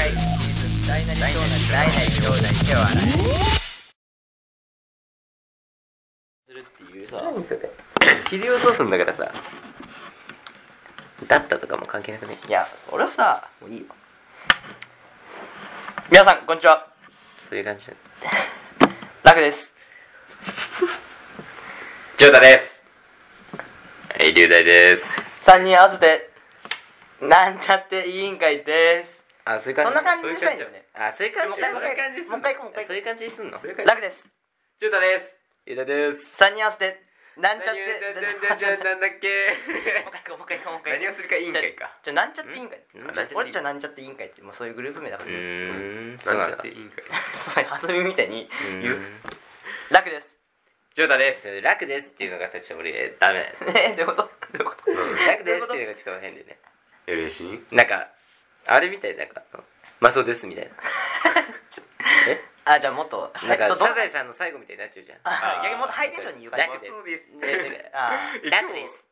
会議シーズン大なり小なり大なり小なり手を洗いするっていうさ何それ切り落とすんだからさ。だったとかも関係なくね？いや俺はさもういいよ。皆さんこんにちは。そういう感じだラクです。ジョータです。はい龍大です。3人合わせてなんちゃって委員会ですあそういう感じ。そんな感じにしたいんだよね。あそういう感じ。もう一回もう一回そういう感じもう。一回そういう感じにすんの？ラクです。ジョータです。龍大です。3人合わせてなんちゃって。じゃなんだっけもう一回もう一回もう一回。何をするか委員会か。じゃあなんちゃって委員会。んなん？ちゃって俺たちはなんちゃって委員会ってもうそういうグループ名だかうらいいですーん。なんだ。いいんかいそういう弾みみたいに言う。うんラクです。ジョータです。楽ですっていうのがさちょっと俺ダメだよ。えどういうこと？どういうこと？楽ですっていうのがちょっと変でね。やるしなんかあれみたいなんかマスオですみたいな。え？あじゃあもっとなんかどどサザエさんの最後みたいになっちゃうじゃん。あ逆にもっとハイテンションに言うから楽です。楽です。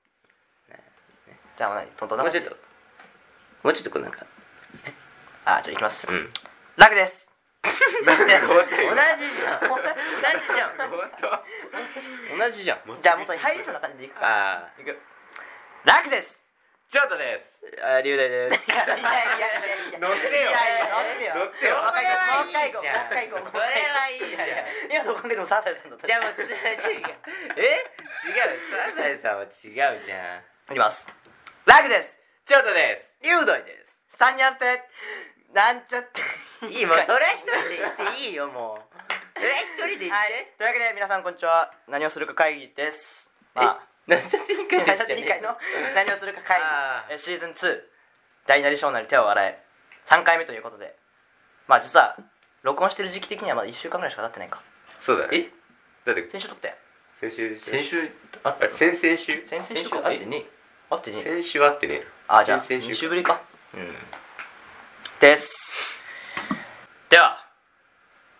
じゃあ何トントンもうちょっと。もうちょっとこうなんか。あじゃあいきます。うん。ラクです。同じじゃん。同じじゃん。同じじゃん。じゃあもっとハイテンションな感じでいくか。ああいく。ラクですジョータです。あ龍大です。いやいやいやいや乗ってよ。いやいや乗ってよ。乗ってよ。もう一回行こう。もう一回行こう。それはいいじゃん今どこかけてもサザエさんだったじゃあもう。違うえ違うサザエさんは違うじゃん。いきます。ラクです。ジョータです。龍大です。3人合わせてなんちゃって。いいもうそれは一人で言っていいよもう。それは一人で言っはい。て、というわけで皆さんこんにちは。何をするか会議です。まあえなんちゃっていいか何ちゃって委員会の何をするか会議。えシーズン2大なり小なり手を洗え。3回目ということで。まあ実は録音してる時期的にはまだ1週間ぐらいしか経ってないか。そうだね。え？だって先週撮って。先週先週？あっあ先々週？先々週先週かあってねあってね先週あってねあじゃあ先々2週ぶりか。うん。です。では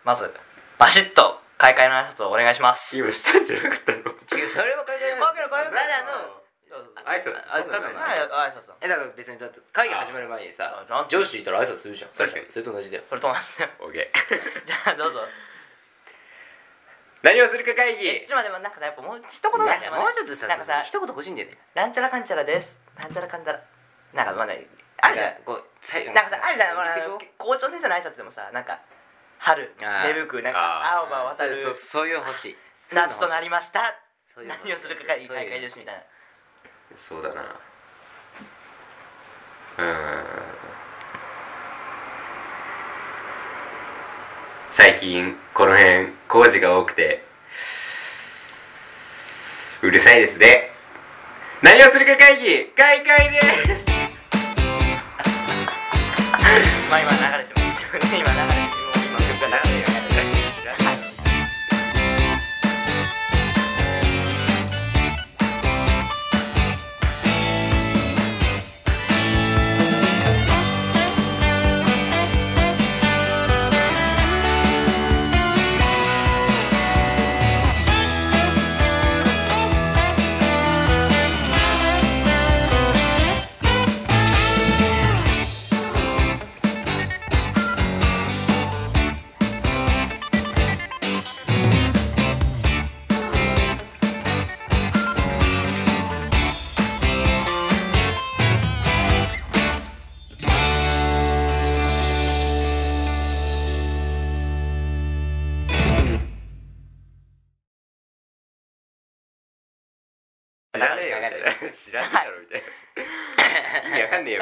まずバシッと開会の挨拶をお願いします。今したんじゃなかったの？違うそれも関係ない関係ない関係ないただのあいつあいつただ挨拶えだから別にだって会議始まる前にさあ上司いたら挨拶するじゃん。確かに。それと同じだよ。これと同じだよ。オッケ じゃあどうぞ。ー何をするか会議。えちょっと待ってなんかさやっぱもう一言ぐらい。なんかもうちょっとさなんかさ一言欲しいんだよね。なんちゃらかんちゃらです。なんちゃらかんちゃら。なんかまだあるじゃん。こう最後なんかさあるじゃん。校長先生の挨拶でもさなんか春芽吹くなんか青葉渡る。そうそういうの欲しい夏となりました。何をするか会議そういうの開会ですみたいな。そうだな。うーん。最近この辺工事が多くてうるさいですね。何をするか会議開会です。まあ今流れてますよね今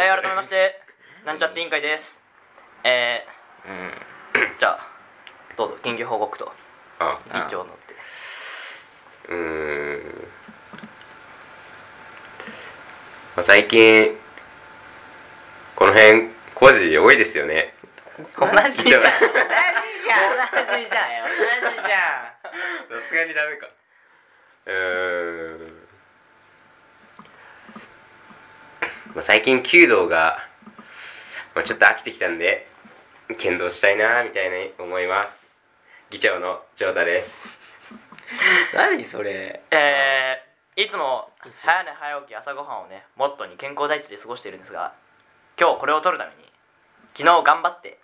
え改めましてなんちゃって委員会です。えうん。ー、じゃあどうぞ緊急報告とあ議長のって。うーん。まあ最近この辺工事多いですよね。同じじゃん。同じじゃん。同じじゃん。さすがにダメか。うーんまあ、最近弓道が、まあ、ちょっと飽きてきたんで剣道したいなみたいに思います。議長の長太です。何それ。えー、いつも早寝早起き朝ごはんをねモットーに健康第一で過ごしているんですが今日これを取るために昨日頑張って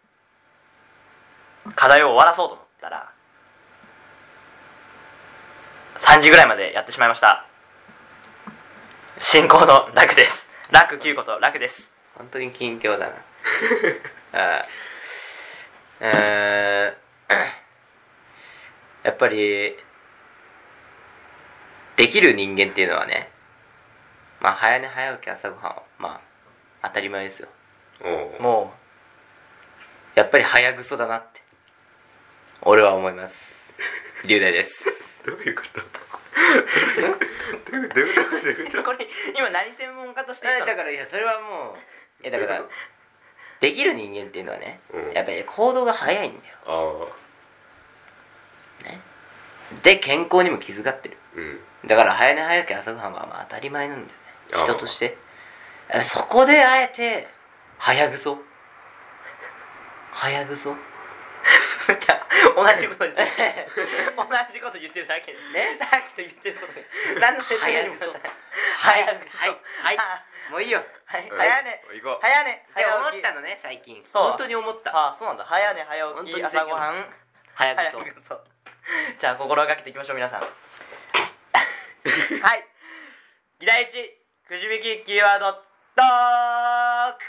課題を終わらそうと思ったら3時ぐらいまでやってしまいました。進行の楽です楽9こと楽です。本当に近況だな。うー。ん やっぱりできる人間っていうのはねまあ早寝早起き朝ごはんはまあ当たり前ですよ。おう。もやっぱり早ぐそだなって俺は思います。龍大です。どういうこと？これ今何専門家としてだからいやそれはもういやだからできる人間っていうのはね、うんやっぱり行動が早いんだよあねで健康にも気遣ってるうんだから早寝早起き朝ごはんはまあ当たり前なんだよね人としてそこであえて早ぐそ早ぐそ 同じこと言って同じこと言ってるだけで。ね。さっきと言ってること。が何の説明にもならない早くはい。はい。あもういいよ。はい。うん早寝。早寝。早思ったのね最近。そう本当に思った。あそうなんだ。早寝早起き朝ごはん。早くそう。じゃあ心がけていきましょう皆さん。はい。議題1くじ引きキーワードトーク。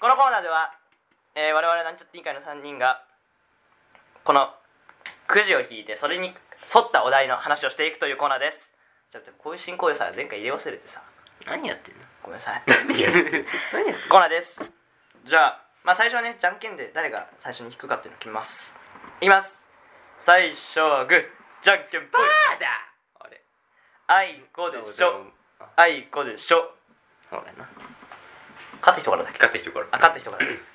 このコーナーでは、えー我々なんちゃって委員会の3人がこのくじを引いてそれに沿ったお題の話をしていくというコーナーです。ちょっとこういう進行でさ前回入れ忘れてさ何やってんの？ごめんなさい。何やってんの？コーナーです。じゃあまあ最初はねじゃんけんで誰が最初に引くかっていうのを決めます。いきます。最初はグーじゃんけんぽい。バーだ！あれ。あいこでしょ。あいこでしょ。ほらな。勝った人からだっけ？勝った人から。あ勝った人から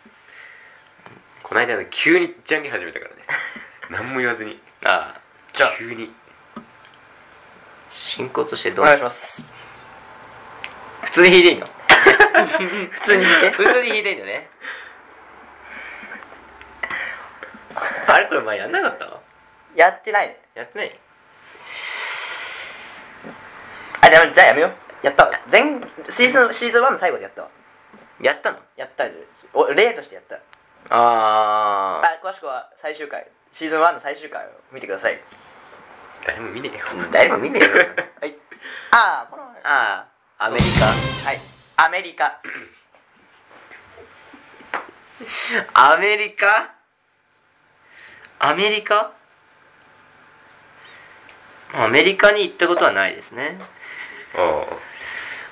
この間ね急にじゃんけん始めたからね。何も言わずに。ああじゃあ。急に。進行としてどう？お願いします。普通に弾いていいの？普通に弾いて？普通に弾いていいのね。あれこれ前やんなかった？やってないね。やってない？あじゃあじゃあやめよう。やった。わ前シーズンシーズン1の最後でやったわ。やったの？やった。お例としてやったああ詳しくは最終回。シーズン1の最終回を見てください。誰も見ねえよ。誰も見ねえよ。はい。ああこのああアメリカ。はい。アメリカ。アメリカ？アメリカ？アメリカに行ったことはないですね。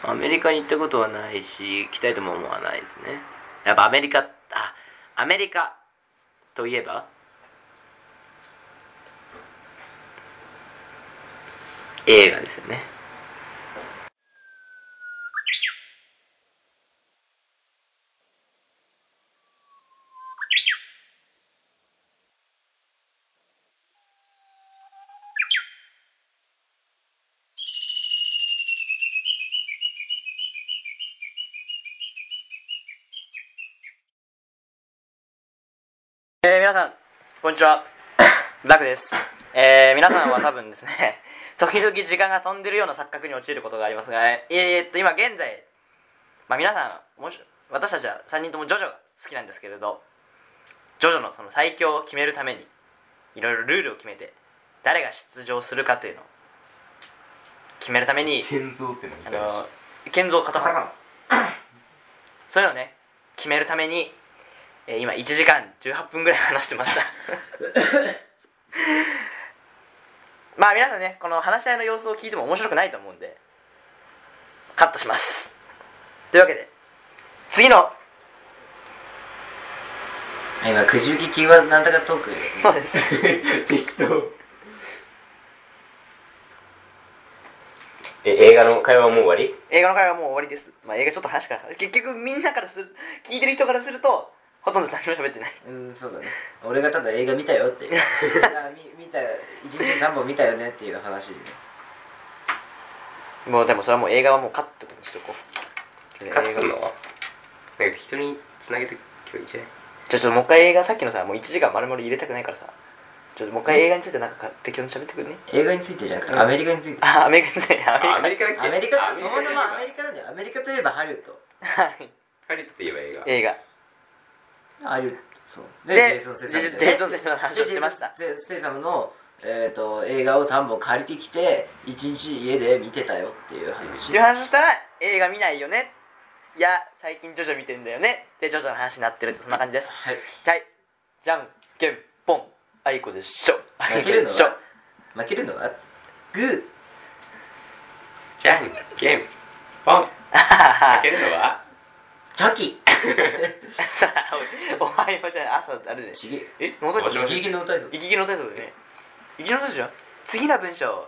あアメリカに行ったことはないし行きたいとも思わないですね。やっぱアメリカあアメリカといえば？映画ですよねえー、皆さん、こんにちは。ラクです。えー、皆さんは多分ですね、時々時間が飛んでるような錯覚に陥ることがありますが、えー、っと、今現在、まあ皆さん、もし私たちは3人ともジョジョが好きなんですけれど、ジョジョのその最強を決めるために、いろいろルールを決めて、誰が出場するかというのを決めるために、建造ってのあの、建造カタカナ。そういうのをね、決めるために、えー今1時間18分ぐらい話してました。まあ皆さんね、この話し合いの様子を聞いても面白くないと思うんで、カットします。というわけで、次の、今くじ引きキーワードなんとかトークそうです。適当え映画の会話はもう終わり？映画の会はもう終わりです。まあ映画ちょっと話から、結局みんなからする、聞いてる人からすると、ほとんど何も喋ってない。うんそうだね。俺がただ映画見たよっていう。あ見見た1日3本見たよねっていう話で。ねもうでもそれはもう映画はもうカットにしとこう。カットすん映画の。なんか適当に繋げて今日いいんじゃないちょ、ちょっともう一回映画、さっきのさ、もう1時間丸々入れたくないからさ、ちょっともう一回映画についてなんか適当に喋ってくるね。映画についてじゃなくてアメリカについて。あ、アメリカについて、アメリカ。あアメリカだっけアメリカって。そもそもアメリカなんだよ。アメリカといえばハリウッド。はい。ハリウッドといえば映画。映画ああいうそう。でジェイソン・ステイサムジェジェイソンステイサムの話をしてました。でステイサムの、えー、と映画を3本借りてきて1日家で見てたよっていう話、いう話をしたら映画見ないよね。いや最近ジョジョ見てんだよね。でジョジョの話になってるってそんな感じです。はい。はい。じゃんけんぽん。あいこでしょ。あい負けるのこでし負けるのは？グー。じゃんけんぽん。あ負けるのは？チョキ おはようじゃない朝あれで。ちげええノータイキイキの歌いぞイキイキのタイトルでね。イキイキのタイトルじゃん。次の文章。を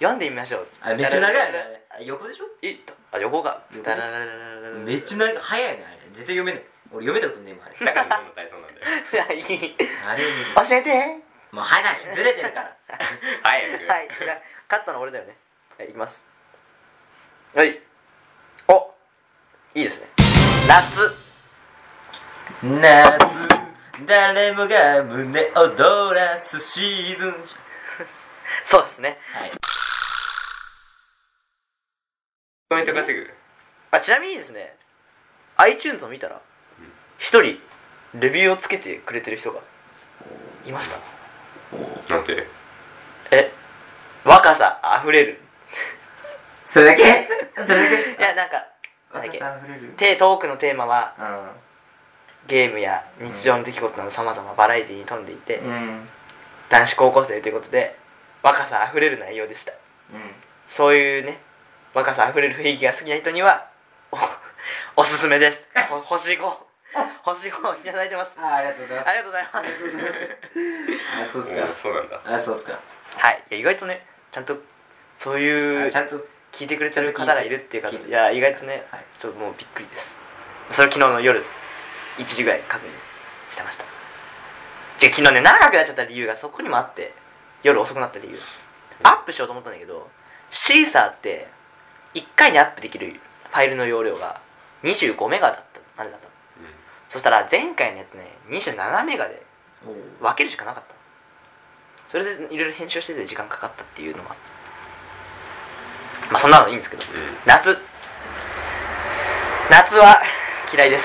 読んでみましょう。あめっちゃ長いあれ。あ横でしょ？えあ横が横？ダラララララララめっちゃ長い早いねあれ。絶対読めない。俺読めたことねえもんあれ。だから脳の体操なんだよ。あれ教えて。もう話ずれてるから。早く。はい。じゃあ勝ったの俺だよね。はいいきます。はい。おいいですね。夏夏誰もが胸躍らすシーズンそうですね。はい。コメント稼ぐ。あちなみにですね iTunes を見たら一人レビューをつけてくれてる人がいました。なんて？え若さあふれる。それだけ？それだけ？いやなんかなんだっけ？若さあふれる。テトークのテーマはうんゲームや日常の出来事などさまざまバラエティに富んでいて、うん。男子高校生ということで若さあふれる内容でした。そういうね若さあふれる雰囲気が好きな人にはおおすすめです。ほ星5星5いただいてます。あありがとうございます。ありがとうございます。あそうっすおーそうなんだ。かあそうっすか。はい。いや意外とねちゃんとそういうあちゃんと聞いてくれてる方がいるっていう方聞いや意外とね、はい。ちょっともうびっくりです。それを昨日の夜1時ぐらいに確認してました。じゃ昨日ね長くなっちゃった理由がそこにもあって夜遅くなった理由。アップしようと思ったんだけどシーサーって1回にアップできるファイルの容量が25メガだったまでだったの。そしたら前回のやつね27メガで分けるしかなかった。それでいろいろ編集してて時間かかったっていうのもあってまあそんなのいいんですけど、うん。夏。夏は嫌いです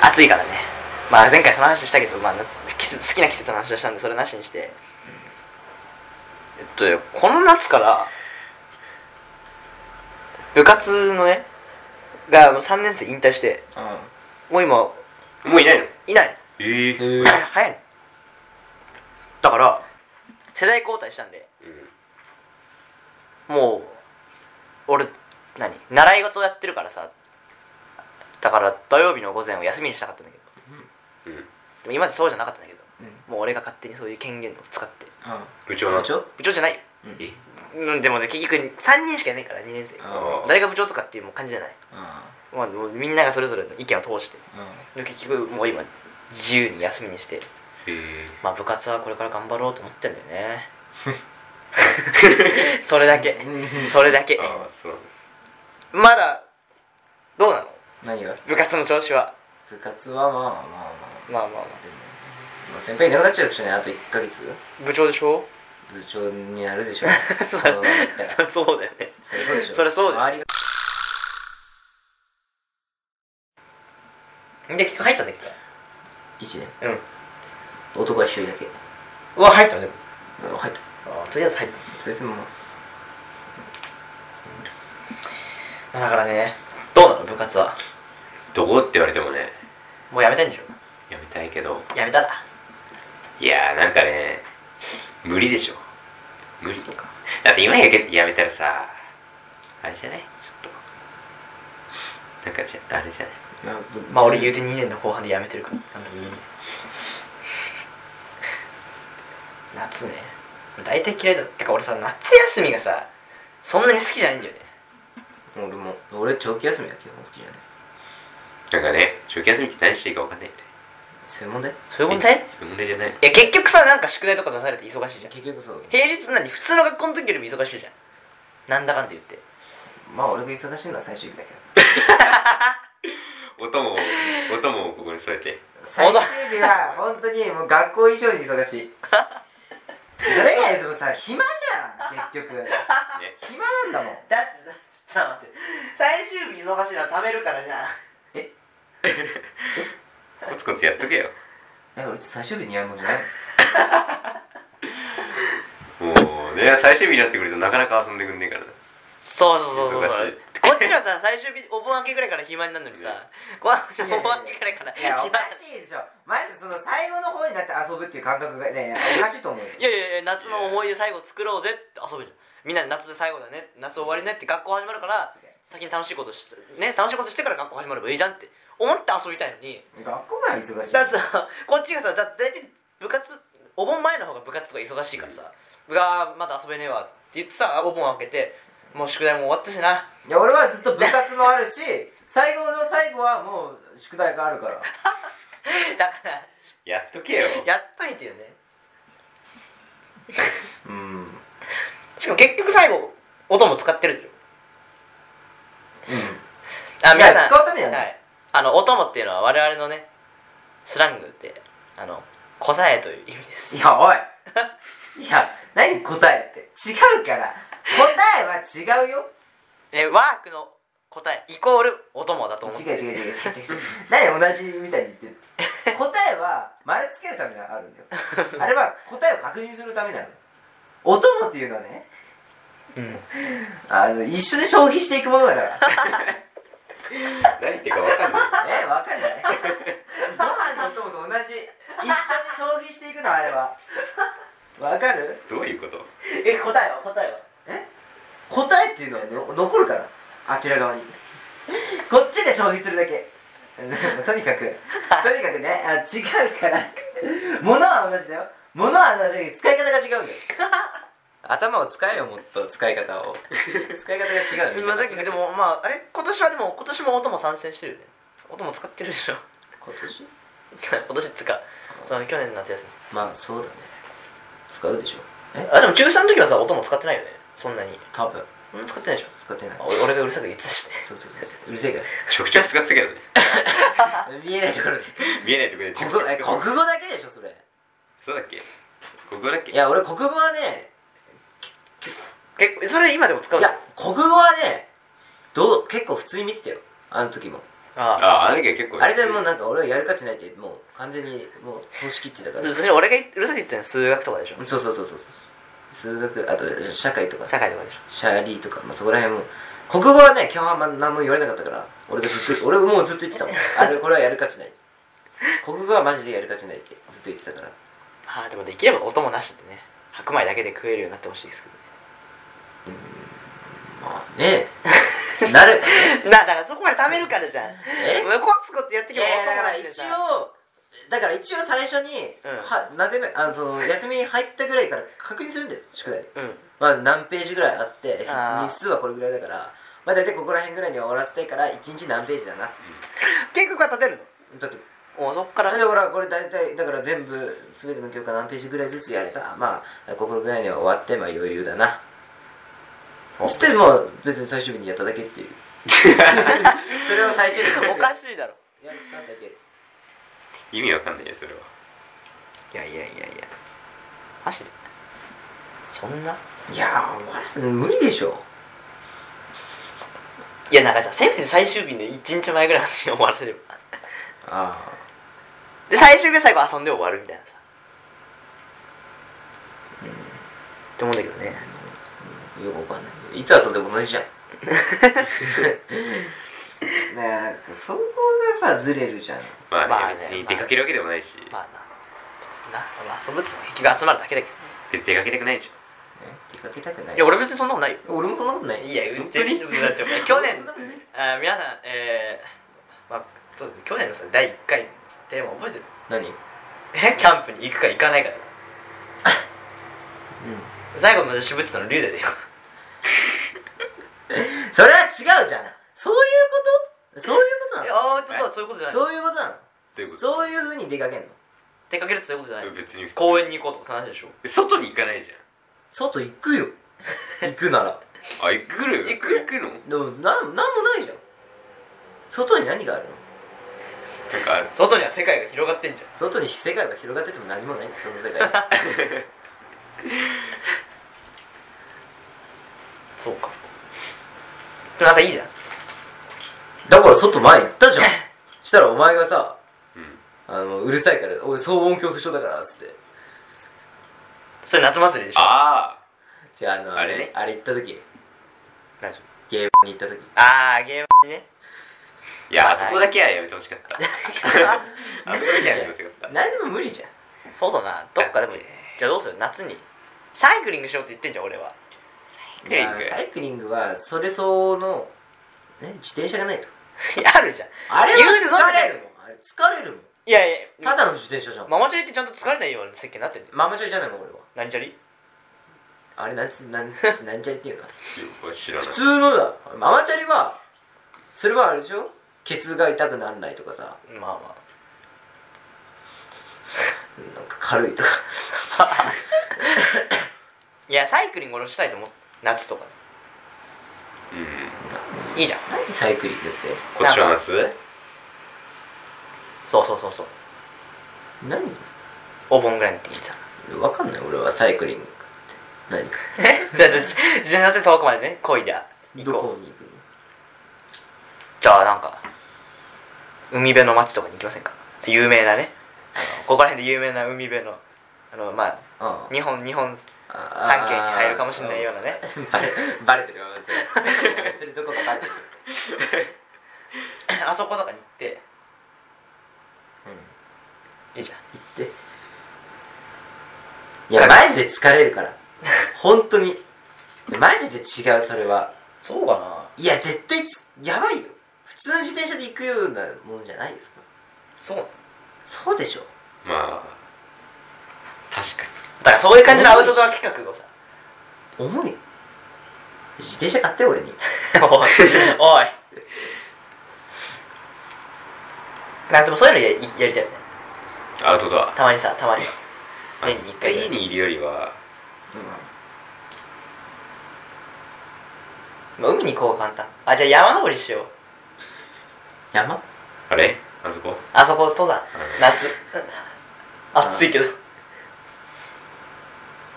暑いからね。まあ前回その話したけど、まあ、季節好きな季節の話をしたんでそれなしにして。えっとこの夏から部活のねが3年生引退してもう今もういないの？いない。ええうん早いの。だから世代交代したんでもう俺何？習い事やってるからさだから土曜日の午前を休みにしたかったんだけど。うん。うん。でも今までそうじゃなかったんだけど。うん。もう俺が勝手にそういう権限を使って。部長な部長？部長じゃない。ようん。え？うんでもね結局3人しかいないから2年生。あ誰が部長とかっていうもう感じじゃない、あまあ、もうみんながそれぞれの意見を通して。うん。で結局もう今自由に休みにして。へえまあ部活はこれから頑張ろうと思ってんだよね。それだけ。うんそれだけ。ああそうなんだまだどうなの？何が？部活の調子は？部活はまあまあまあまあ。まあまあまでもまあ先輩いなくなっちゃうしねあと1ヶ月？あ部長でしょ？部長になるでしょ。そこのままいったら。れそうだよね。それそうでしょそれそうだよ周りが。で入ったんだけ？1年。どうん。男は1人だけ。うわ入ったね。でもうん入った。あとりあえず入った。そいつも。まあまあだからねどうなの？部活はどこって言われてもねもうやめたいんでしょ？やめたいけど。やめたら？いやーなんかね無理でしょ。無理。だって今やけやめたらさあれじゃない？ちょっと。なんかじゃあれじゃない？まあぶまあ俺言うて2年の後半でやめてるからなんでもいい。ね夏ね。大体嫌いだ。てか俺さ夏休みがさそんなに好きじゃないんだよね。俺も俺長期休みは基本好きじゃないなんかね長期休みって何していいか分かんないよね。そういう問題そういう問題いそういう問題じゃない。や結局さなんか宿題とか出されて忙しいじゃん。結局そう平日何普通の学校の時よりも忙しいじゃん。なんだかんだ言って。まあ俺が忙しいのは最終日だけど。音も音もここに添えて。最終日は本当にもう学校以上に忙しい。それ以外でもさ暇じゃん結局。ね。暇なんだもん。だってちょっと待って。最終日忙しいのは貯めるからじゃん。え コツコツやっとけよ。え俺最終日にやるもんじゃない もうね最終日になってくるとなかなか遊んでくんねえからな。そうそうそうそう忙しい。こっちはさ最終日お盆明けぐらいから暇になるのにさ、こっちはお盆明けぐらいからいやお暇かしいでしょ。まずその最後の方になって遊ぶっていう感覚がねおかしいと思うよ。いやいやいや夏の思い出最後作ろうぜって遊ぶじゃん。みんなで夏で最後だね夏終わりねって学校始まるから先に楽しいことしてね楽しいことしてから学校始まればいいじゃんって思って遊びたいのに。学校前は忙しい。だってさこっちがさだ大体部活お盆前の方が部活とか忙しいからさ「うわーまだ遊べねえわ」って言ってさお盆開けてもう宿題も終わったしな。いや俺はずっと部活もあるし 最後の最後はもう宿題があるから。だからやっとけよ。やっといてよね。うん。しかも結局最後音も使ってるでしょ。うん。あ皆さん。使うためにやんのはい、あのお供っていうのは我々のねスラングであの小さえという意味です。いやおい。いや何答えって。違うから。答えは違うよ。えワークの答えイコールお供だと思って。違う違う違う違う違う。何同じみたいに言ってる 答えは丸つけるためにあるんだよ。あれは答えを確認するためなの。お供っていうのはねうん。あの一緒で消費していくものだから 何言ってるか分かんない。えわかんない。ご飯のお供と同じ。一緒に消費していくのあれは。わかる？どういうこと？え答えは？答えは？え？答えっていうのはの残るから。あちら側に。こっちで消費するだけ。とにかく。とにかくねあ違うから。物は同じだよ。物は同じだけど使い方が違うんだよ頭を使えよもっと使い方を。使い方が違うまあだけどでもまああれ？今年はでも今年も音も参戦してるよね。音も使ってるでしょ。今年？今年っつうかその去年の夏休み。まあそうだね。使うでしょ。え？あでも中3の時はさ音も使ってないよね。そんなに。多分。うん？使ってないでしょ。使ってない。あ俺俺がうるさく言ってたしね。そうそうそう。うるせえか食調 使ってたけどね。ら見えないところで。見えないところで。国国語だけでしょそれ。そうだっけ？国語だっけ？いや俺国語はね結構それ今でも使ういや国語はねどう結構普通に見てたよ。あの時も。ああ。ああの時は結構あれでもうなんか俺はやる価値ないってもう完全にもう通し切ってたから。それ俺が言ってうるさく言ってたのは数学とかでしょ？そうそうそうそう数学あと社会とか。社会とかでしょ？シャーリーとか、まあ、そこら辺も。国語はね基本はあんま何も言われなかったから俺がずっと俺もうずっと言ってたもん。あれこれはやる価値ない。国語はマジでやる価値ないってずっと言ってたから。ああでもできれば音もなしでね。白米だけで食えるようになってほしいですけどねまあね なれ。ばねなだからそこまで貯めるからじゃん。え？コツコツやっていけばやいやだからなしでさ応だから一応最初に、うん。はなぜめあのその休みに入ったぐらいから確認するんだよ宿題。うん。まあ何ページぐらいあって日数はこれぐらいだから。まあ大体ここら辺ぐらいには終わらせたいから1日何ページだな。計画は立てるの？だっておそっから。だからこれ大体だから全部全ての教科何ページぐらいずつやればまあここぐらいには終わってまあ余裕だなつってもう別に最終日にやっただけっていう。それを最終日におかしいだろ。やっただけ。意味わかんないよそれは。いやいやいやいや。マジで？そんな？いやー無理でしょ。いやなんかじゃあせめて最終日の1日前ぐらいに終わらせれば。あで最終日は最後遊んで終わるみたいなさ。あうん。って思うんだけどねよくわかんない。いつ遊んでも同じじゃん。ねえそこがさずれるじゃん。まあね,、まあね別に出かけるわけでもないし、まあなな、まあ、遊ぶっつも結局集まるだけだけど別に出かけたくないでしょ。ね出かけたくない。いや俺別にそんなことない。よ俺もそんなことない。いや本当に？だって 去年あー皆さんえー、まあそう去年のさ第1回のテーマ覚えてる？何？うんえ？キャンプに行くか行かないかだよ。最後まで渋ってたの龍大だよ それは違うじゃん。そういうこと？そういうこといなの？やあーちょっとそういうことじゃない。そういうことなの？どういうこと？そういうふうに出かけんの？出かけるってそういうことじゃない。別に公園に行こうとかその話でしょ？外に行かないじ外行くよ。行くなら。ゃんあ行くる行く？行くの？でもなんなんもないじゃん。外に何があるの？なんかある。外には世界が広がってんじゃん。外に世界が広がってても何もない。その世界 そうか。なんかいいじゃん。だから外前行ったじゃん。したらお前がさうん。あのうるさいから俺騒音恐怖症だからっつって。それ夏祭りでしょ？あじゃああのあれね。あれ行った時。何それゲームに行った時。あーゲームにね。あいやまああそこだけはやめてほしかった。あそこだけはやめてほしかった。何でも無理じゃん。そうそうな。どっかでもじゃあどうする？夏にサイクリングしようって言ってんじゃん俺はサイクリングまあサイクリングはそれ相応の、ね、自転車がないと。い やあるじゃん。あれは疲れるもん。あれ疲れるもん。いやいやただの自転車じゃん。ママチャリってちゃんと疲れないような設計になってんだよ。ママチャリじゃないもん俺は。何チャリあれなんつなん なんちゃりっていうの知らない。普通のだ。ママチャリはそれはあれでしょ？ケツが痛くならないとかさ。まあまなんか軽いとか。あ いやサイクリング俺したいと思う夏とかうん。いいじゃん。何サイクリングって？今年の夏？そうそうそうそう。何？お盆ぐらいの時にさ。わかんない。俺はサイクリングって。何？かえ？じゃあ自転車で遠くまでね漕いで。行どこう。こに行くの？じゃあなんか海辺の町とかに行きませんか？有名なね。あのここら辺で有名な海辺のあのまああ。日本日本あ三県に入るかもしれないようなね。バレバレてるわそれするとこがバレてる。あそことかに行って。うん。いいじゃん。行って。いやマジで疲れるから。本当に。マジで違うそれは。そうかな。いや絶対つやばいよ。普通の自転車で行くようなものじゃないですかそうなの。そうでしょ。まあだからそういう感じのアウトドア企画をさ。重い。自転車買って俺に。おい。おい。なんかでもそういうのややりたいよね。アウトドア。たまにさたまに。年に一回ぐらい家にいるよりは。まあ、海に行こう簡単。あじゃあ山登りしよう。山？あれ？あそこ？あそこ登山。うん。夏。暑いけど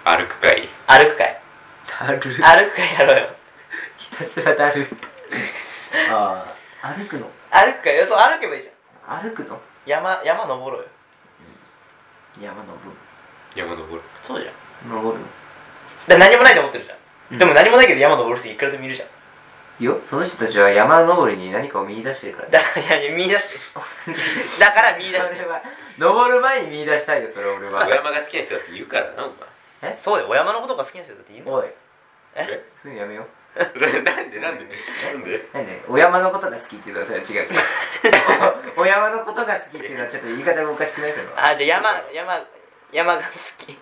歩く会。歩く会。だる。歩く会やろうよ。ひたすらだる。ああ歩くの？歩く会？そう歩けばいいじゃん。歩くの？山山登ろうよ。山登る。山登る。そうじゃん。登るの？だ何もないと思ってるじゃん、うん。でも何もないけど山登る人いくらでもいるじゃん。いやその人たちは山登りに何かを見出してるから。ねだからいやいや見出してだから見出してそれは登る前に見出したいよそれ俺は。小山が好きな人だって言うからなおえそうだよ。お山のことが好きな人だって言うもんおい。え？そういうのやめよ前 なんで？なんで？なんで？うなんで？お山のことが好きっていうのはそれは違う お山のことが好きっていうのはちょっと言い方がおかしくないそれはあじゃあ山山山が好き。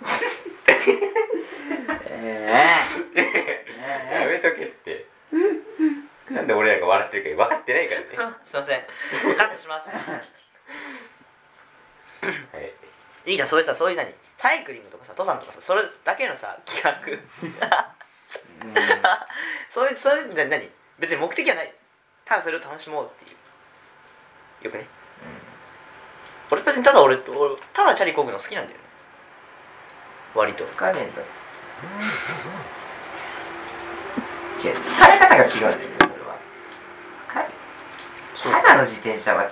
え やめとけって。なんで俺らが笑ってるか分かってないからね。すいません。カットします。はい。いいじゃんそういうさそういう何サイクリングとかさ登山とかさそれだけのさ企画。そういうそれじゃ何別に目的はない。ただそれを楽しもうっていう。よくね？俺別にただ俺俺ただチャリこぐの好きなんだよね。割と。疲れんだ違う疲れ方が違うんだよねそれは。わかるただの自転車は違う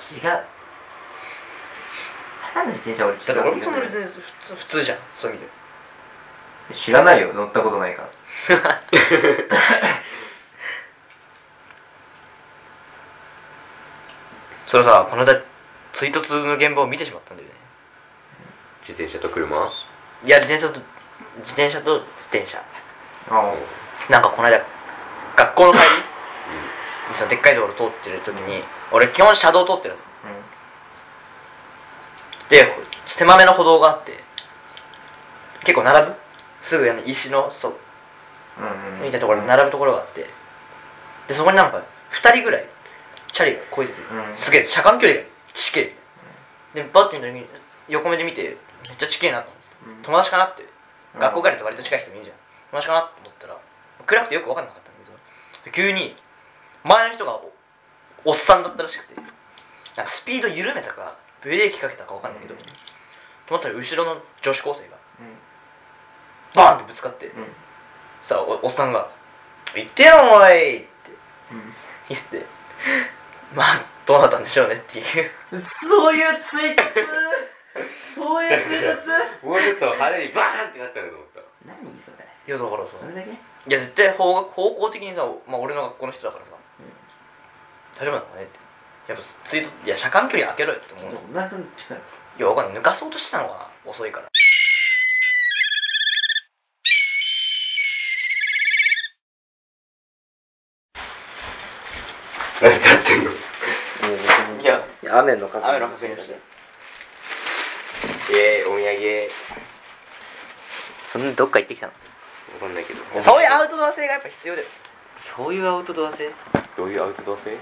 ただの自転車は俺違うだって俺も全然普通普通じゃんそういう意味で。知らないよ乗ったことないから。それさこの間追突の現場を見てしまったんだよね。自転車と車？いや自転車と自転車と自転車。あなんかこの間学校の帰り？にそのでっかい道路通ってる時に俺基本車道通ってるんですで狭めの歩道があって結構並ぶ？すぐあの石のそう。んうん。みたいなところに並ぶところがあって。でそこになんか2人ぐらいチャリがこいでて、うん。すげえ車間距離がちけえでバッて見た時に横目で見てめっちゃちけえなと思って、うん。友達かなって。うん。学校帰りと割と近い人もいるじゃん。友達かなと思ったら暗くてよく分かんなかったんだけど急に前の人がおおっさんだったらしくてなんかスピード緩めたかブレーキかけたか分かんないけど、うん。と思ったら後ろの女子高生がうん。バーンってぶつかって、うん。さあおおっさんが「言ってよおい!」ってうん。言ってまあどうなったんでしょうねっていう。そういうツイートそういうツイートもうちょっと派手にバーンってなったのと思った。何それ。いやだからさそれだけ？いや絶対方方向的にさ、まあ、俺の学校の人だからさ大丈夫なのかねってやっぱツイートいや車間距離開けろよって思うのいどんなその力やわかんない。抜かそうとしたのかな遅いから。何立ってんの？いやいや雨の確認雨の確認してえー、お土産。そんなどっか行ってきたの？わかんないけど。そういうアウトドア性がやっぱ必要だよ。そういうアウトドア性？どういうアウトドア性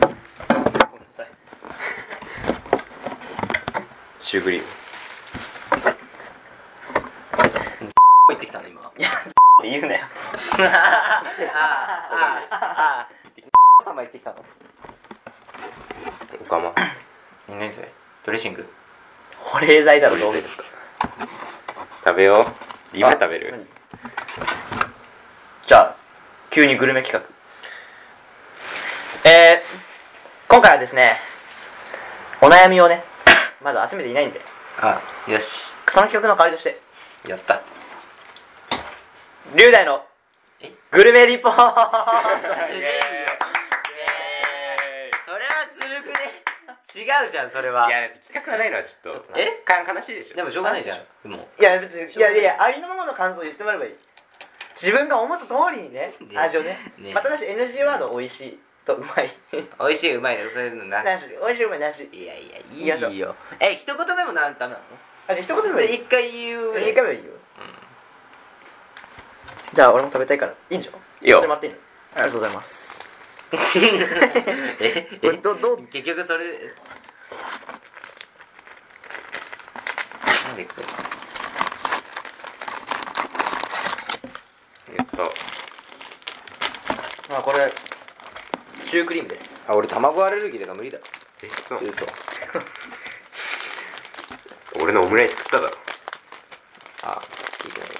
ごめんなさいシュークリーム。行ってきたの今いやって 言うなよ。あああああ様行ってきたのおかま何それドレッシング保冷剤だろどう見る食べよう今食べる何じゃあ急にグルメ企画えー、今回はですねお悩みをねまだ集めていないんで。あよし。その企画の代わりとして。やった。龍大のえ？グルメリポート。イエそれはずるくね。違うじゃんそれは。いや企画がないのはちょっと。え？か悲しいでしょ。でもしょうがないじゃん。もういや別にいやいやありのままの感想を言ってもらえばいい。自分が思った通りにねね。味をね。ね。まあただし NG ワード美味しいとうまい。美味しいうまいねそういうのななし。美味しいうまいなし。いやいやいやいいよ。え一言目もなダメなの？あじゃあ一言でもいい。一回言う一回目はいいよじゃあ俺も食べたいから。いいんじゃんいいよ。ありがとうございます。え？どどう？結局それなんでこれ？えっと。まあこれシュークリームです。あ俺卵アレルギーだから無理だ。えそう。嘘。俺のオムライス食っただろ。あ聞いてない。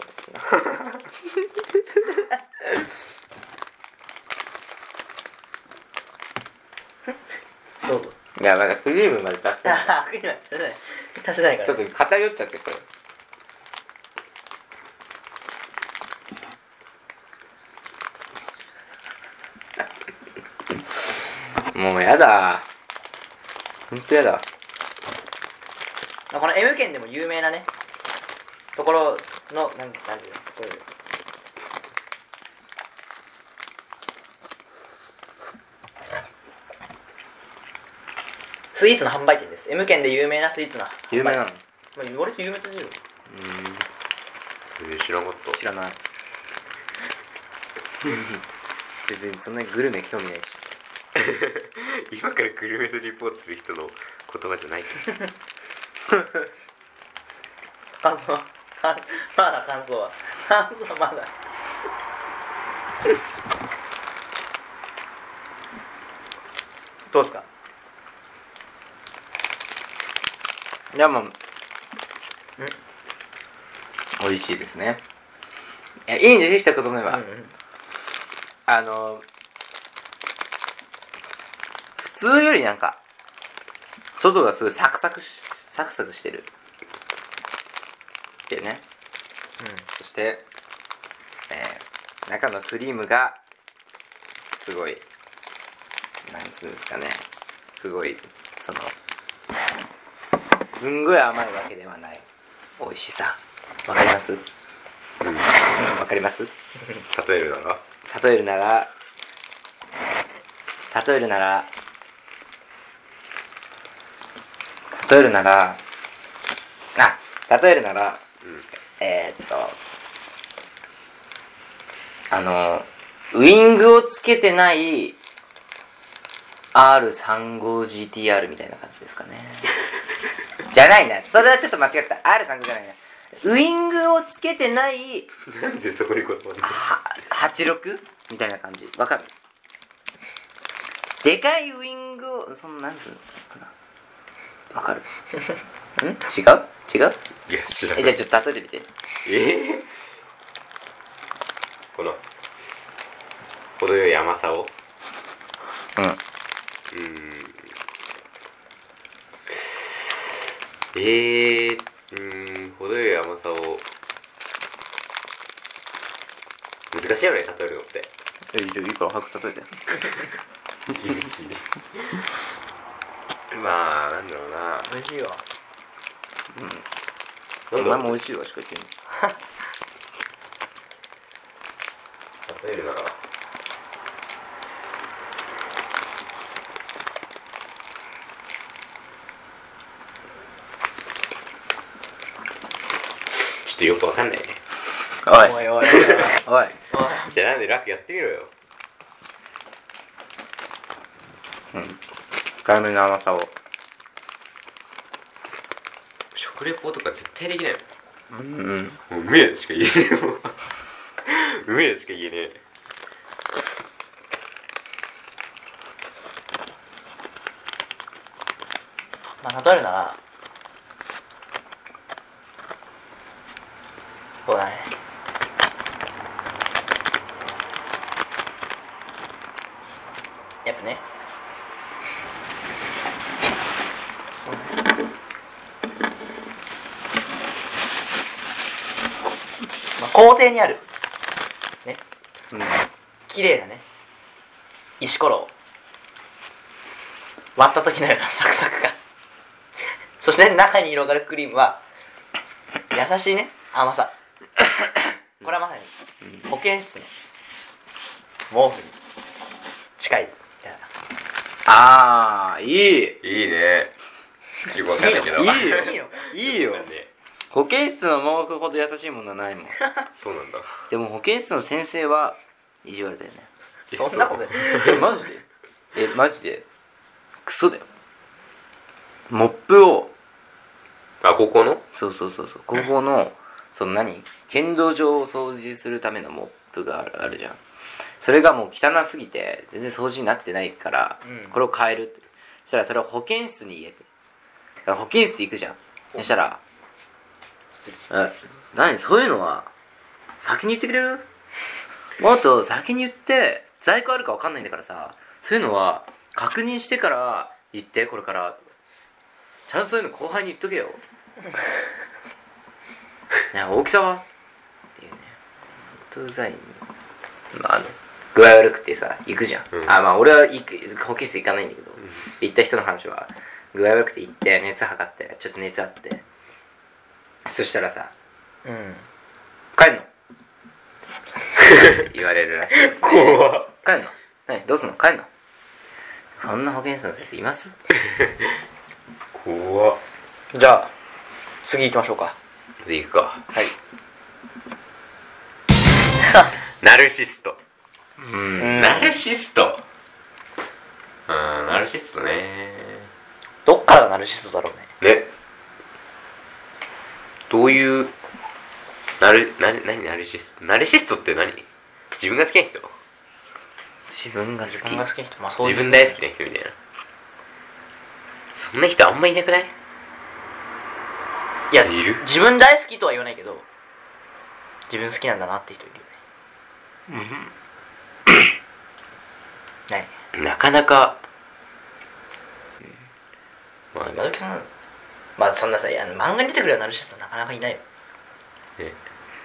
どうぞ。いやまだクリームまで出してない。あクリーム足せない。足せないからちょっと偏っちゃってこれもうやだ。ほんとやだ。まあこの M 県でも有名なねところのなんなんていうのこういう。スイーツの販売店です。M 県で有名なスイーツの販売店。有名なの？まあ言われて有名ですよ。えー知らなかった。知らない。別にそんなにグルメ興味ないし 今からグルメのリポートする人の言葉じゃないけど感想か まだ感想は。感想はまだ。どうですか？いやまあうん。美味しいですね。いやいいんですよ一言目は、うんうん。あの普通よりなんか外がすごいサクサクしサクサクしてる。っていうねそして、えー中のクリームがすごいなんつうんですかね。すごいそのすんごい甘いわけではない。美味しさ。わかります？うんわかります？例えるなら？例えるなら例えるなら例えるならあ例えるならうん。えー、っとあのウイングをつけてない R35GTR みたいな感じですかね。じゃないなそれはちょっと間違った。R35 じゃないなウイングをつけてないなんでそこに言葉には 86? みたいな感じ。わかる？でかいウイングをそのなんつうの？かなわかる ん？違う？違う？いや、知らなえ。じゃあちょっと後で見てえ？えこの、程よい甘さを。うんうーん。えー、うーん、程よい甘さを。難しいよね、例えるのって。えいいいいから早く例えて 厳しい。まあ、なんだろうな。美味しいわうんお前も美味しいわしか言ってない例えるなら。ちょっとよくわかんないね。おいおいおいおいおいじゃあなんで楽やってみろよ。うん控えめな甘さを食レポとか絶対できないうんうんもん。もううめえしか言えねえ。うめえしか言えねえ。まあ例えるならそうだねやっぱねそうねまあ校庭にある。ね。うん。綺麗なね。石ころを。割った時のような サクサク感そして中に広がるクリームは優しいね。甘さ。これはまさに保健室の毛布に近い。みたいなああいい。いいね。よくわかんないけど。いいよ。いいよ。保健室の毛布ほど優しいものはないもん そうなんだ。でも保健室の先生は意地悪だよね。そんなことない。えマジで？えマジで？クソだよ。モップを。あ、ここの？そうそうそうそう。高校のその何？剣道場を掃除するためのモップがあるあるじゃん。それがもう汚すぎて全然掃除になってないから、うん。これを変えるってそしたらそれを保健室に入れて。だから保健室行くじゃん。そしたらえ何？そういうのは先に言ってくれる？もっと先に言って在庫あるか分かんないんだからさそういうのは確認してから言ってこれから。ちゃんとそういうの後輩に言っとけよ。ね大きさは？っていうね。ほんとうざいねまああの具合悪くてさ行くじゃん、うん。あまあ俺は行く保健室行かないんだけど、行った人の話は具合悪くて行って熱測ってちょっと熱あって。そしたらさうん。帰んの？言われるらしいですね怖っ帰んの？何？どうすんの？帰んの？そんな保健室の先生います？怖っ。じゃあ次行きましょうかで、行くか。はい ナルシスト。うんうんナルシスト。うん、ナルシストね。どっからがナルシストだろうねね。どういう、ナル、な、何ナルシスト？ナルシストって何？自分が好きな人？自分が好き自分が好き？な人。まあそういう。自分大好きな人みたいな。そんな人あんまいなくない？いやいる？自分大好きとは言わないけど自分好きなんだなって人いるよね。何？なかなか、まあね。今時そんなまあそんなさあの漫画に出てくるようなナルシストはなかなかいないよ。ね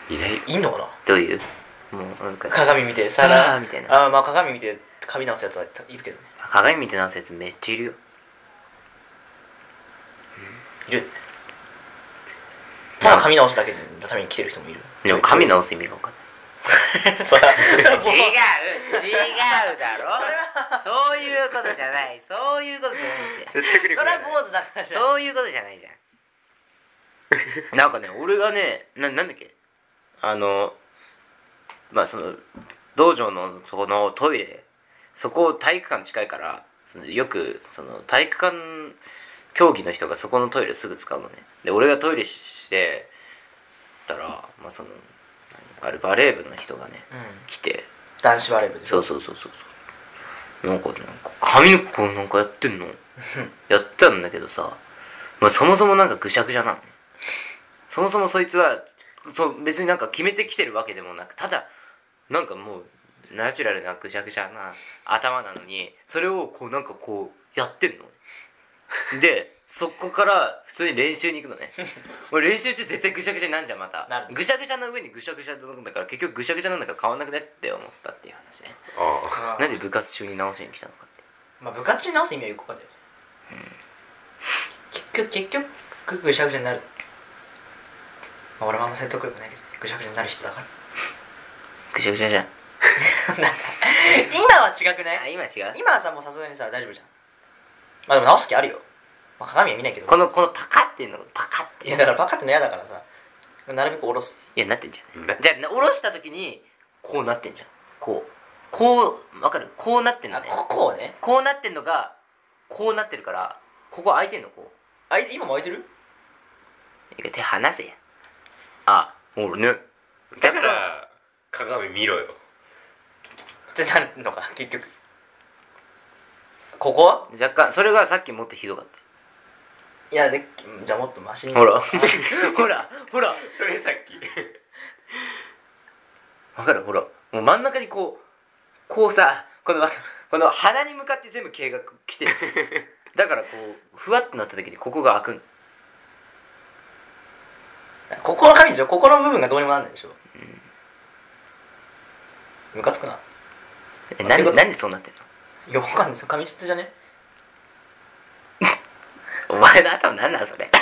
いない。いんのかな？どういう？もうなんか鏡見てさらあーみたいな。あーまあ鏡見て髪直すやつはいるけどね。鏡見て直すやつめっちゃいるよ。いるただ髪直すだけのために来てる人もいる。でも髪直す意味が分かんない。違う違うだろ。そういうことじゃない。そういうことじゃないって。説得力それは坊主だからじゃん。そういうことじゃないじゃん。なんかね俺がねななんだっけ？あのまあその道場のそこのトイレそこ体育館近いからそのよくその体育館競技の人がそこのトイレすぐ使うのね。で俺がトイレししてたらまあその何あれバレー部の人がねうん。来て。男子バレー部でそうそうそうそうそう。なんかなんか髪の毛なんかやってんの？やってたんだけどさ、まあ、そもそもなんかぐしゃぐしゃなのね。そもそもそいつはそう別になんか決めてきてるわけでもなくただなんかもうナチュラルなぐしゃぐしゃな頭なのにそれをこうなんかこうやってんの？でそこから普通に練習に行くのね。俺練習中絶対ぐしゃぐしゃになんじゃんまた。ぐしゃぐしゃの上にぐしゃぐしゃなんだから結局ぐしゃぐしゃなんだから変わんなくねって思ったっていう話ねあ。なんで部活中に直しに来たのかってまあ部活に直す意味はよくわかったよ、結局結局ぐしゃぐしゃになる、まあ、俺も説得力ないけどぐしゃぐしゃになる人だか ぐしゃぐしゃじゃん。ら なんか今は違くあね今違う。今はさもうさすがにさ大丈夫じゃん。まあでも直す気あるよ、まあ、鏡は見ないけど。このこのパカっていうのパカっていういやだからパカっての嫌だからさ。なるべく下ろす。いやなってんじゃん。なじゃあ下ろした時にこうなってんじゃん。こう。こうわかる？こうなってんのあねここをね。こうなってんのがこうなってるからここ開いてんのこあい今も開いてる？手離せやあほらね。だから鏡見ろよ。ってなるのか結局。ここは？若干それがさっきもっとひどかっいやでじゃあもっとマシにたほら。ほらほら。それさっき。わかる？ほら。もう真ん中にこうこうさこのこの鼻に向かって全部毛が来てる。だからこうふわってなった時にここが開くんここしょここの部分がどうにもなんないでしょ。ムカつくな。えなんでなんでそうなってんの？いやわかんないですよ。紙質じゃね？お前の頭なんなんそれ。何？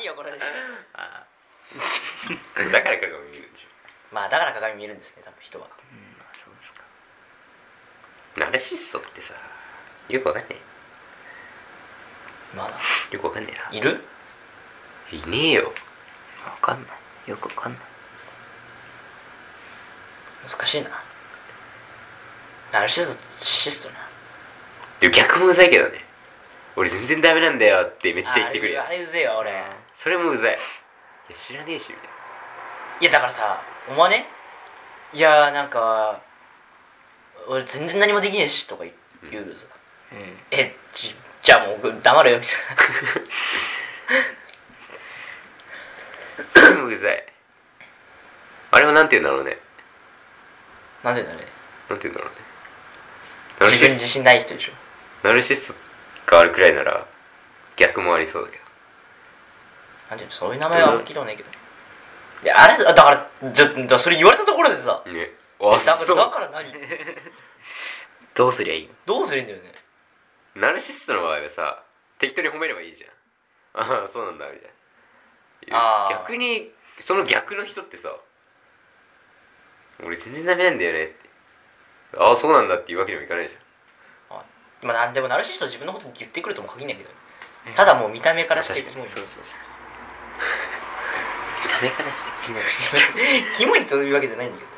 いいよこれであだから鏡見るんでしまあだから鏡見るんですね多分人はうんまあそうですかょナルシストってさよくわかんねまあなえよくわかんねえいるないねえよ。わかんない。よくわかんない。難しいな。ナルシストシストな。でも逆もうざいけどね。俺全然ダメなんだよってめっちゃ言ってくるよあれうぜえわ俺。それもうざい。いや知らねえしみたいいやだからさお前ね？いやなんか俺全然何もできねえしとか言う言うさ、うん。えじじゃあもう黙れよみたいな うざい。あれはなんて言うんだろうね。ななんでだよね。なんて言うんだろうね。自分に自信ない人でしょ。ナルシストがあるくらいなら逆もありそうだけど。なんていうのそういう名前はあんま聞いたことないけど。いやあれだからじゃそれ言われたところでさ。ね。えだからそう。だから何？どうすりゃいいの？どうするんだよね。ナルシストの場合はさ適当に褒めればいいじゃん。ああそうなんだみたいなあー。逆にその逆の人ってさ俺全然ダメなんだよね。ってああそうなんだっていうわけにもいかないじゃん。あまあなんでもナルシストは自分のこと言ってくるとも限らないけどただもう見た目からしてキモい。ダメ からしてキモい。キモいというわけじゃないんだけど。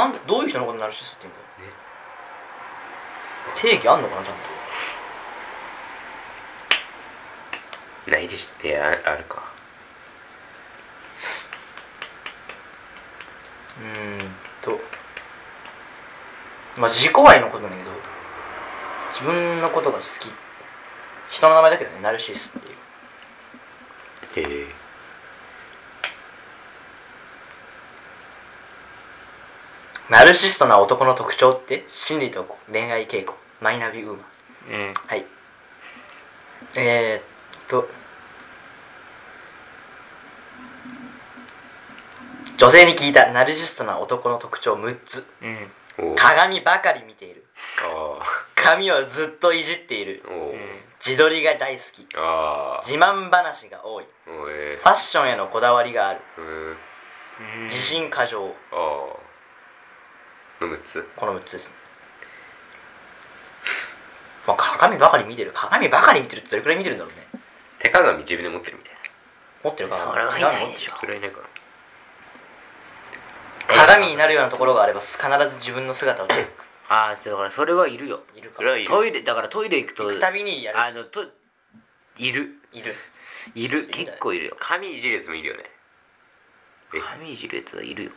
なんでどういう人のことナルシストって言うんだよね。定義あんのかなちゃんとないでしいやああるか。うーんと。まあ自己愛のことなんだけど自分のことが好き。人の名前だけどねナルシスっていう。へえ。ナルシストな男の特徴って心理と恋愛傾向。マイナビウーマ。ンうん。はい。えー、っと。女性に聞いた。ナルシストな男の特徴。6つ。うん。鏡ばかり見ている。あ髪をずっといじっている。自撮りが大好き。自慢話が多い。おえファッションへのこだわりがある。うん。自信過剰。の6つ。この6つですね。まあ鏡ばかり見てる。鏡ばかり見てるってどれくらい見てるんだろうね手鏡自分で持ってるみたい持ってるかな？それはいないでしょ。なそれはいないかな鏡になるようなところがあれば必ず自分の姿をチェック。ああだからそれはいるよ。いるかそれはいる。トイレだからトイレ行くと行くたびにやる。あのといる。いる。いる。結構いるよ。髪いじるやつもいるよね。え。髪いじるやつはいるよ。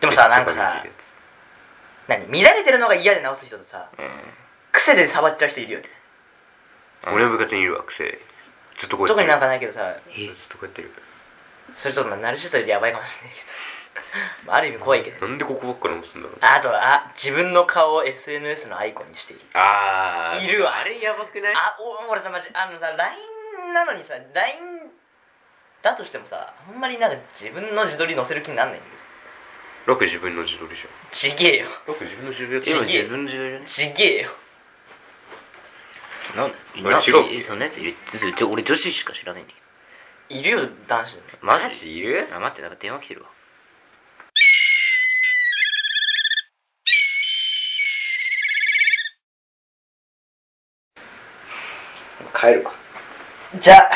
でもさなんかさ髪いじるや何？乱れてるのが嫌で直す人とさうん。癖で触っちゃう人いるよね。つ俺の部活にいるわ癖ずっとこうやって。特になんかるないけどさ。ずっとこうやってる。それともナルシストよりやばいかもしれないけ まあある意味怖いけどなんでここばっか直すんだろう。あとあ自分の顔を SNS のアイコンにしている。あー。いるわ。あれやばくない？あお俺さマジあのさ LINE なのにさ LINE だとしてもさあんまりなんか自分の自撮り載せる気になんないんだけど。楽自分の自撮りじちげえよ。ゃん楽自分の自撮りやってちげえ。今自分の自撮りじゃね？ちげえよなんなそんなやついるち俺女子しか知らないんだけど。いるよ男子。でもママジいる？あ待ってなんか電話来てるわ。帰るわ。じゃあ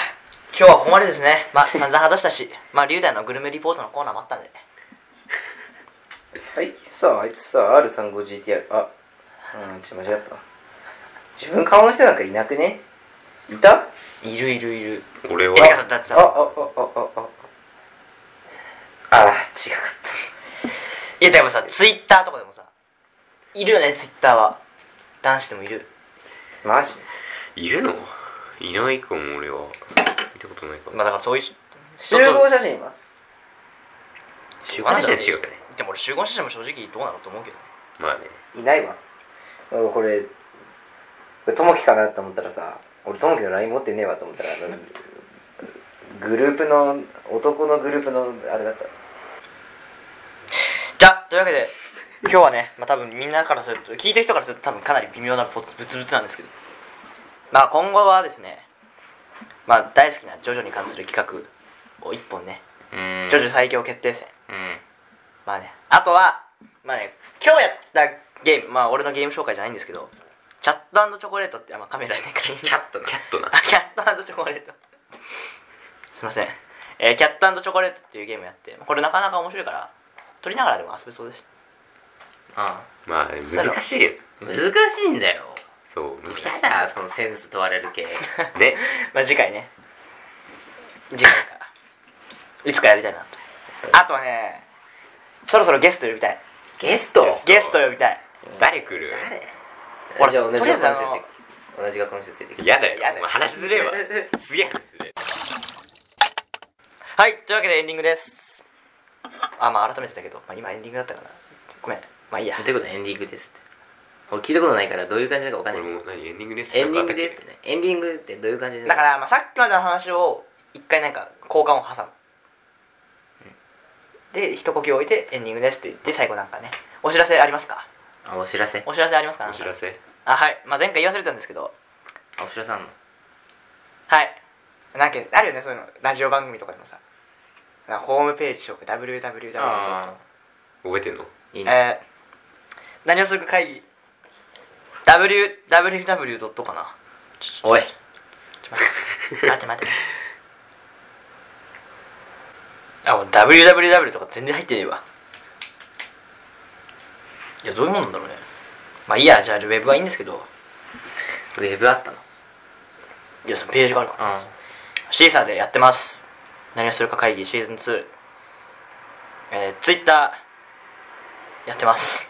今日はここまでですね。まあ散々話したし。まあ龍大のグルメリポートのコーナーもあったんで。最近さあいつさ R35GTR あうんちょ間違ったわ自分顔の人なんかいなくね？いた？いるいるいる。俺は。えてかさだっああああああ。あ違かった。いやでもさツイッターとかでもさいるよねツイッターは。男子でもいる。マジ？いるの？いないかも俺は。見たことないかも、まあだからそういう人集合写真は？集合写真は違うかね。でも俺集合写真も正直どうなのと思うけどね。まあね。いないわ。これこれともきかなと思ったらさ俺ともきの LINE 持ってねえわと思ったらあのグループの男のグループのあれだった。じゃあというわけで今日はね、まあ、多分みんなからすると聞いてる人からすると多分かなり微妙なポツブツブツなんですけど。まあ今後はですねまあ大好きなジョジョに関する企画を一本ねうん。ジョジョ最強決定戦。うん。まあねあとはまあね今日やったゲームまあ俺のゲーム紹介じゃないんですけどチャットチョコレートってあまあカメラでからキャットな。キャットな。あキャットチョコレート。すいません、えーキャットチョコレートっていうゲームやってこれなかなか面白いから撮りながらでも遊べそうです。あまあね難しいよ。難しい。んだよ。そう難しい。やだそのセンス問われる系。ね。まあ次回ね。次回か。いつかやりたいなと。あとはねそろそろゲスト呼びたい。ゲスト？ゲスト呼びたい。誰来る？誰？ほらじゃあ同じとりあえずあの学校の同じ学校の人ついてきてやだよやだよお前話しづれえわ すげえ話しづれえはいというわけでエンディングです。あまあ改めてだけど、まあ、今エンディングだったかな。ごめん。まあいいや。ということはエンディングですって。俺聞いたことないからどういう感じだかわかんない。俺も何エンディングですエンディングですってね。エンディングってどういう感じでだから、まあ、さっきまでの話を一回なんか交換を挟む、で一呼吸置いてエンディングですって言って最後なんかねお知らせありますかあお知らせ？あお知らせありますか？お知らせ？あはい、まあ、前回言い忘れたんですけど。お知らせあんの？はい。なんかあるよねそういうの。ラジオ番組とかでもさ。なんかホームページ紹介 www. あ覚えてんの？いいねえー、何をするか会議 www. かな。おい。ちょ待って待って待って。あもう www とか全然入ってねえわいやどういうもんなんだろうね。まあいいやじゃあウェブはいいんですけど。ウェブあったの？いやそのページがあるから。あシーサーでやってます。何をするか会議シーズン2えー、ツイッター。やってます。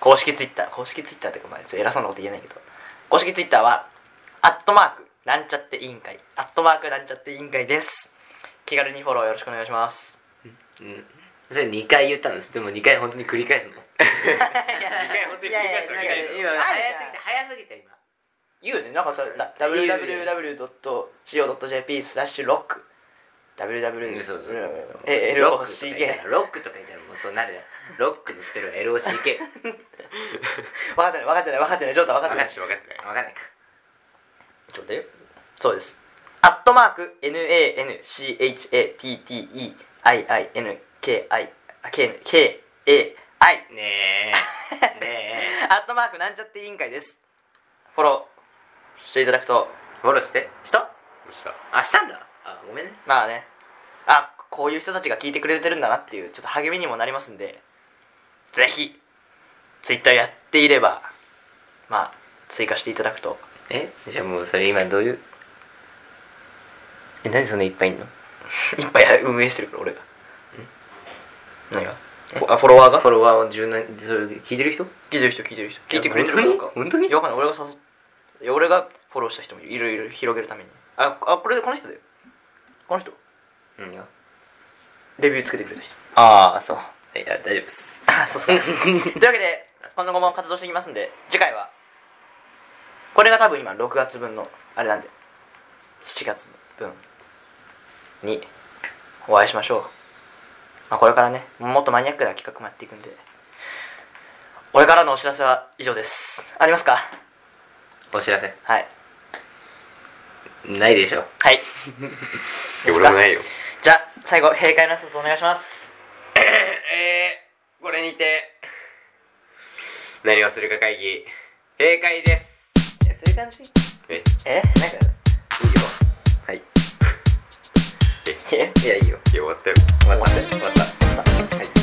公式ツイッター。公式ツイッターってかまあちょっと偉そうなこと言えないけど。公式ツイッターはアットマークなんちゃって委員会。アットマークなんちゃって委員会です。気軽にフォローよろしくお願いします。うん。それ2回言ったんですでも2回本当に繰り返すの？本当にいやいや繰り返すの今ある早すぎて早すぎて今言うよねなんかさな www.co.jp スラッシュロック。www そうそうえロックとか言ったらロックとか言ったらもうそうなるじゃん。ロックのスペルは LOCK 分かってない分かってない分かってない。ちょっと分かってない。分かってない分かんない。かちょっとよそうです。アットマーク NANCHATTEINKI ねえ。ね アットマークなんちゃって委員会です。フォローしていただくと。えフォローして。した？した。あしたんだ。あごめんね。まあね。あこういう人たちが聞いてくれてるんだなっていうちょっと励みにもなりますんで。ぜひツイッターやっていればまあ追加していただくと。え？じゃあもうそれ今どういう？え何そんないっぱいいんの？いっぱい運営してるから俺が。何が？あフォロワーが？フォロワーを柔軟それ聞いてる人？聞いてる人聞いてる人。聞いてくれてる？かどうか。本当に？いやわかんない。俺が誘っいや俺がフォローした人もいるいる広げるために。ああこれこの人だよ。この人。うんよ。レビューつけてくれた人。ああそう。いや、大丈夫です。あそうっすか。というわけで、今後も活動していきますんで、次回は、これが多分今6月分の、あれなんで、7月分にお会いしましょう。まあこれからね、もっとマニアックな企画もやっていくんで、俺からのお知らせは以上です。ありますか？お知らせ？はい。ないでしょ。はい。いや俺もないよ。じゃあ、最後、閉会の挨拶お願いします。えー、これにて、何をするか会議、閉会です。えそういう感じ？え？えなんか、いやいいよ。いや終わったよ。またまた。また、はい。